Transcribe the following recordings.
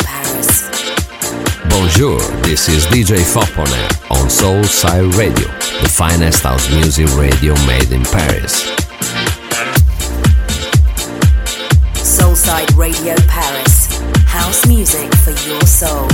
Paris. Bonjour, this is DJ Fopone on Soulside Radio, the finest house music radio made in Paris. Soulside Radio Paris. House music for your soul.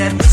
that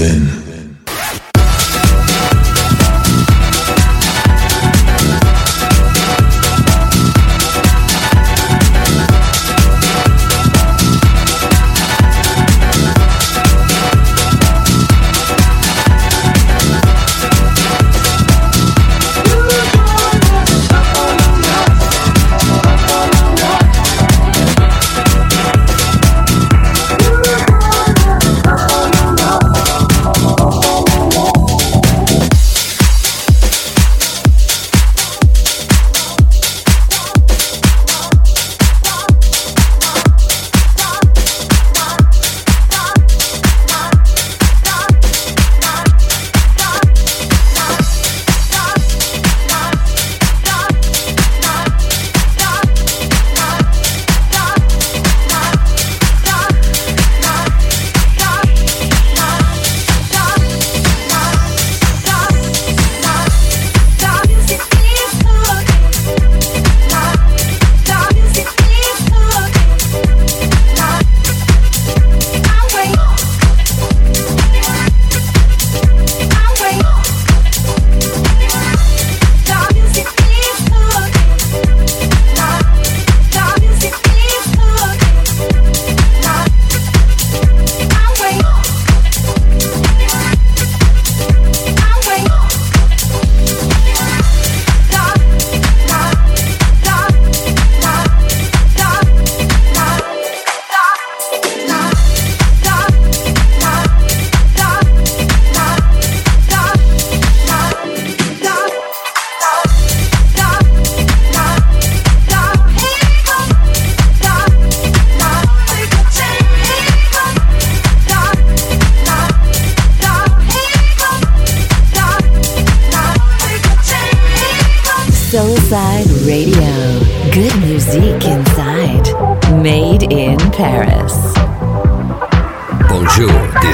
within.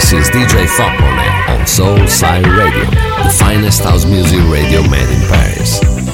This is DJ Fopone on Soulside Radio, the finest house music radio made in Paris.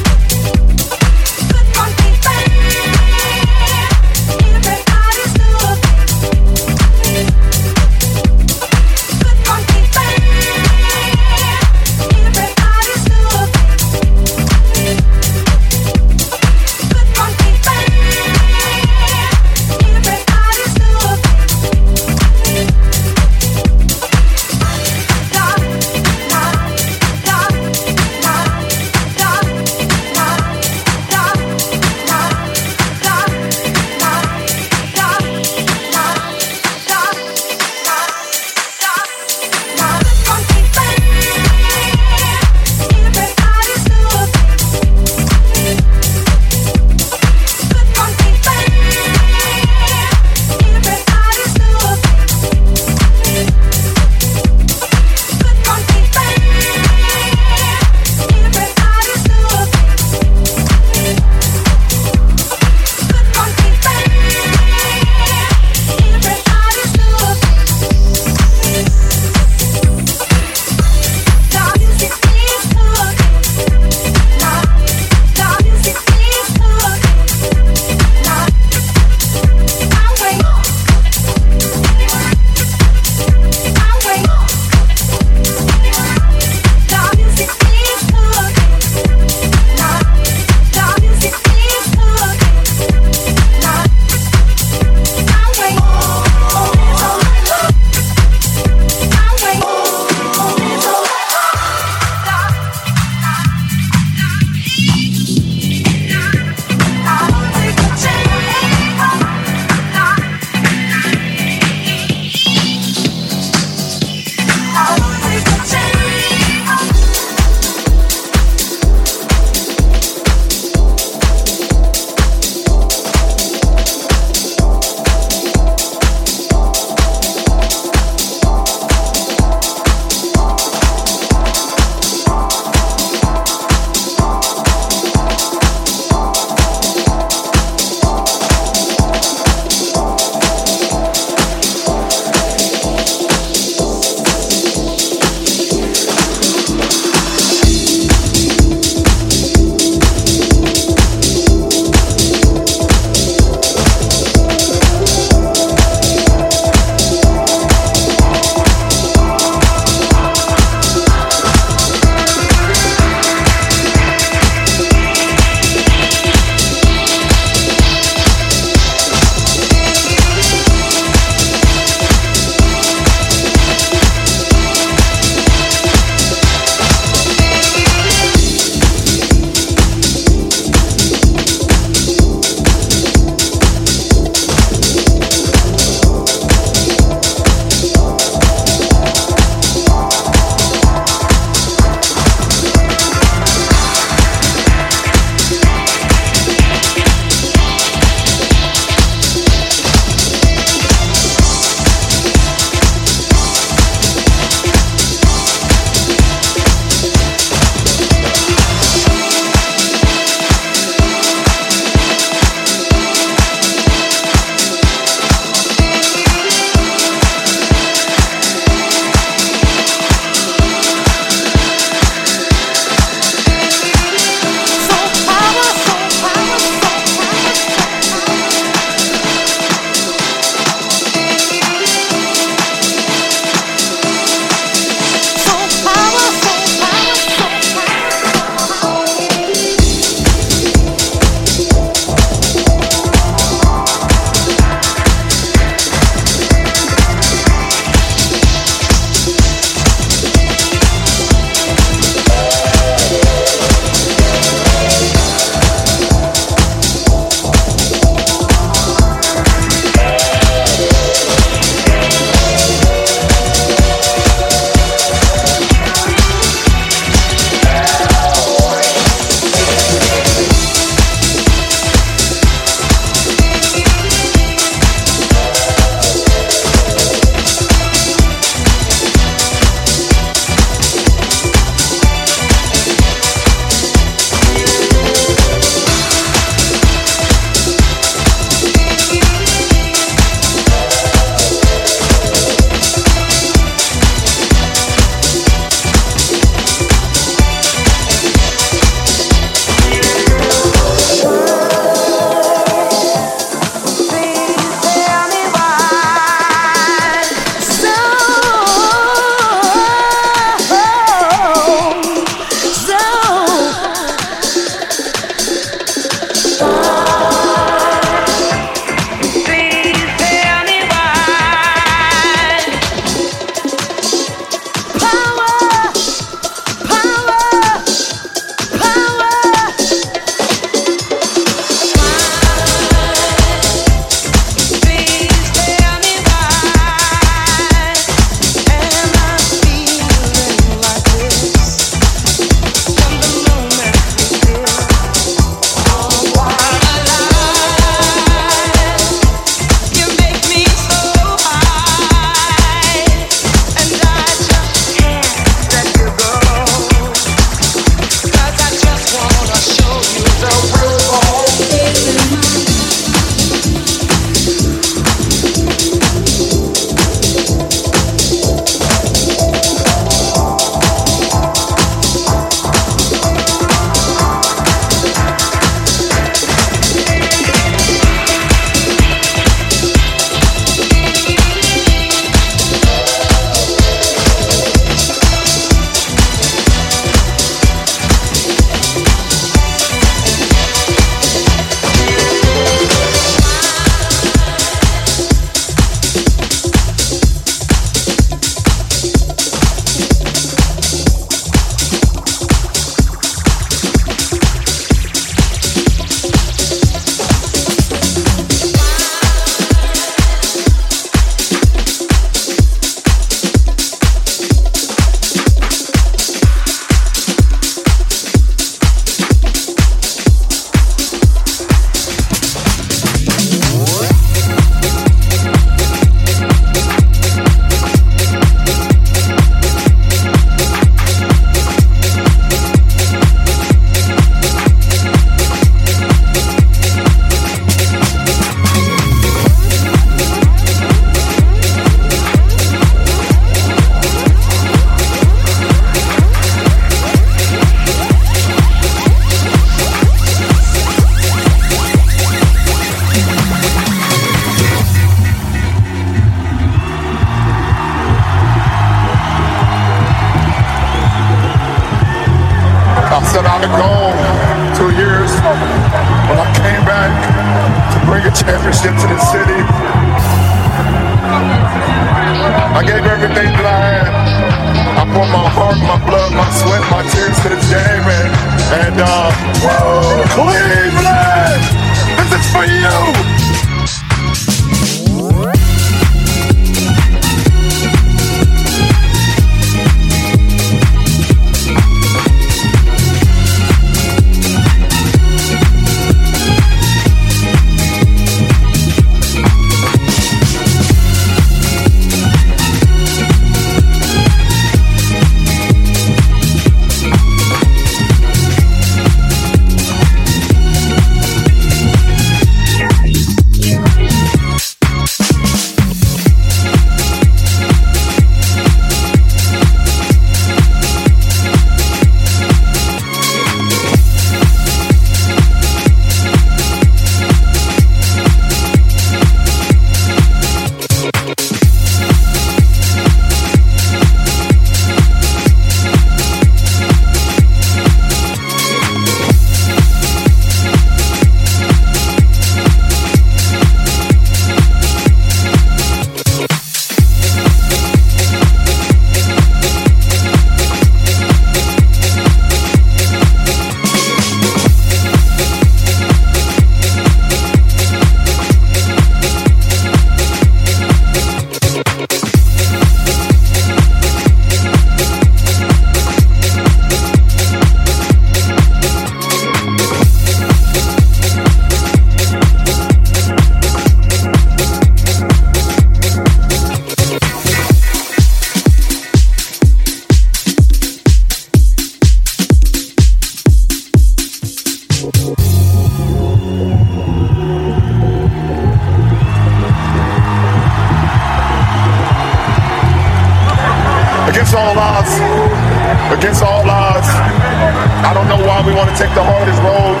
we want to take the hardest road.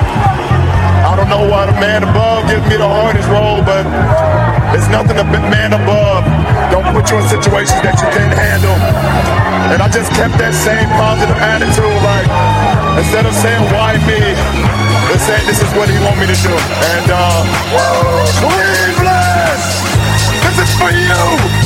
I don't know why the man above gives me the hardest road, but it's nothing the man above don't put you in situations that you can't handle. And I just kept that same positive attitude, like instead of saying why me, they said this is what he want me to do. And uh, Cleveland, this is for you.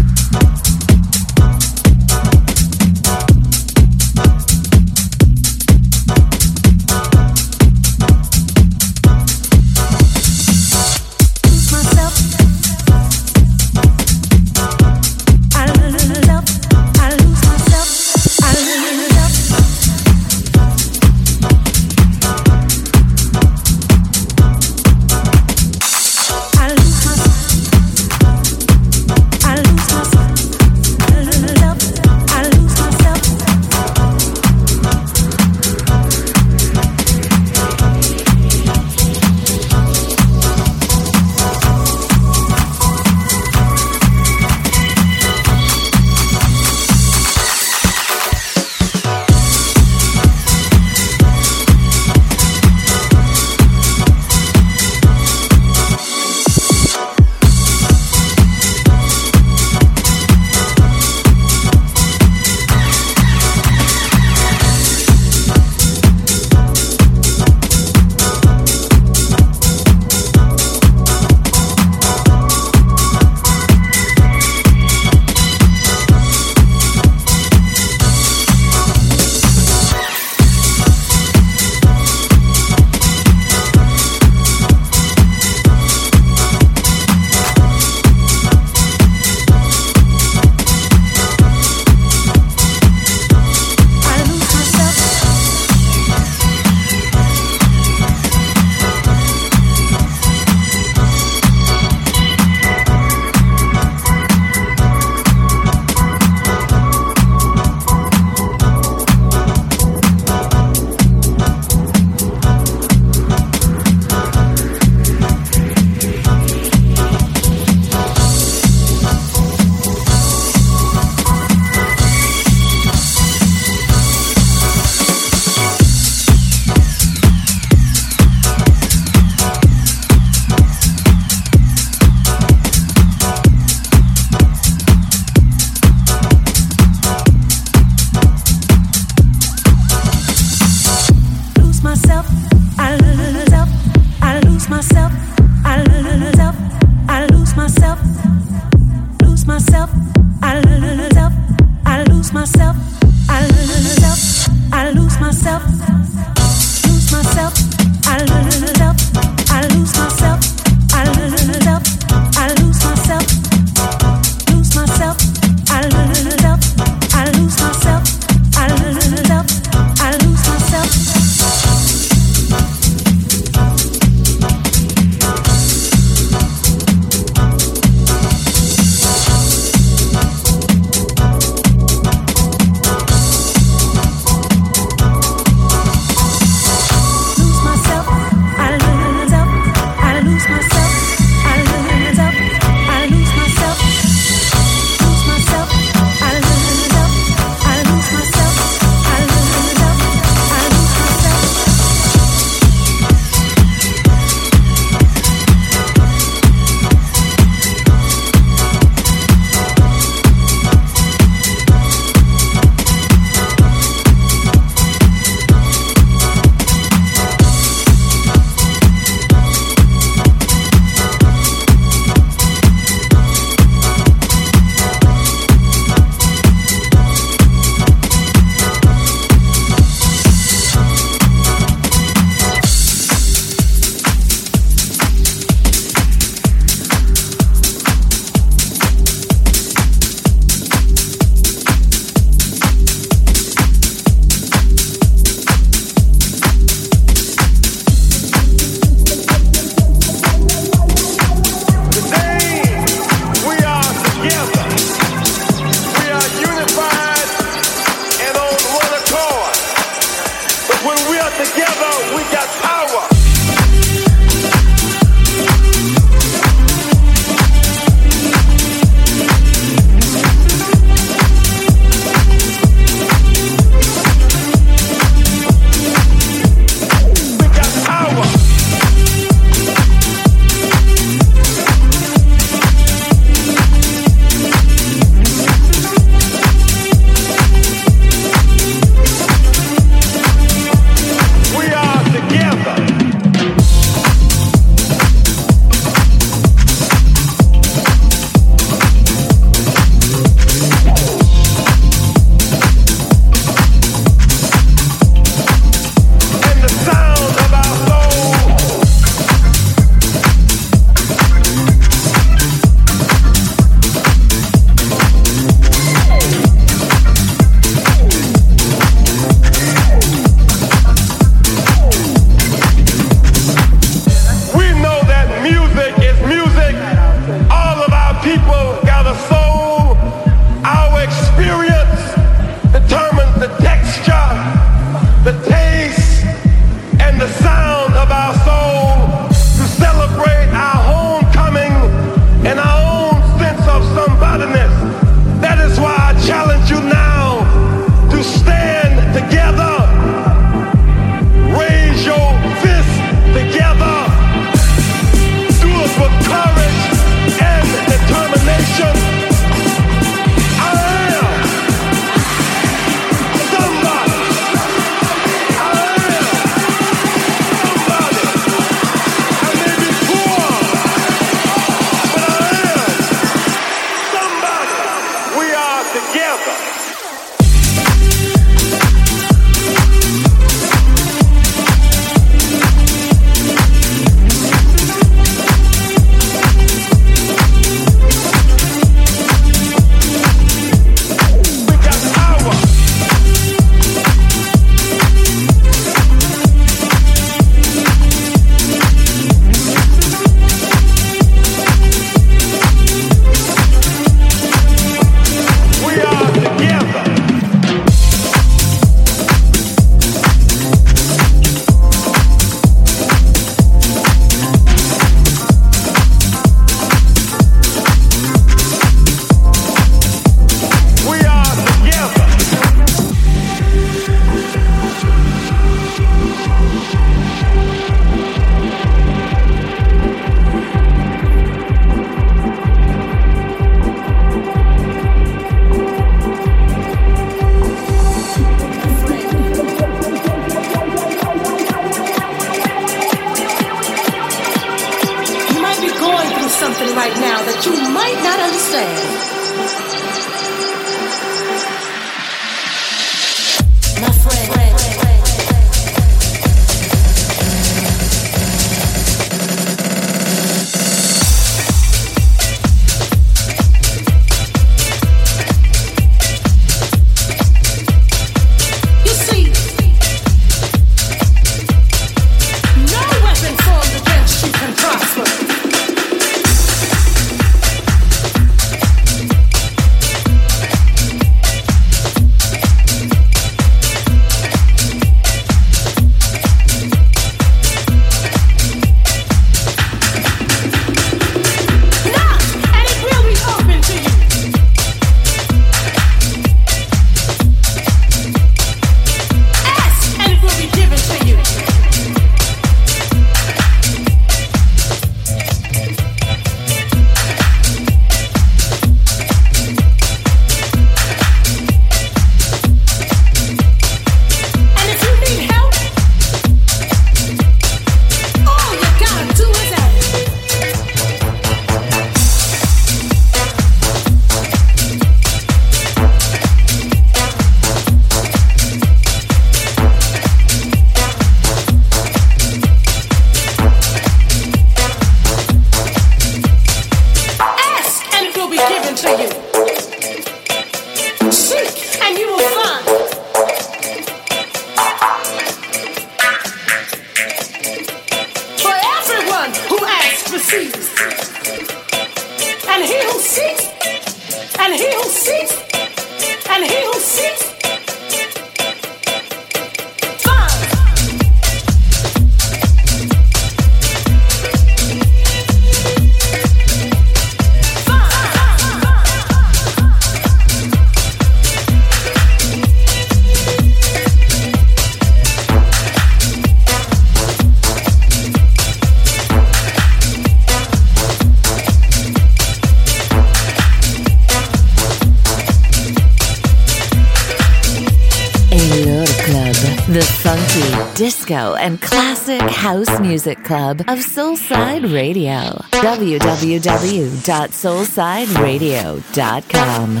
Disco and classic house music club of Soulside Radio. www.soulsideradio.com.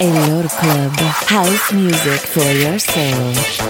Elor Club, house music for your soul.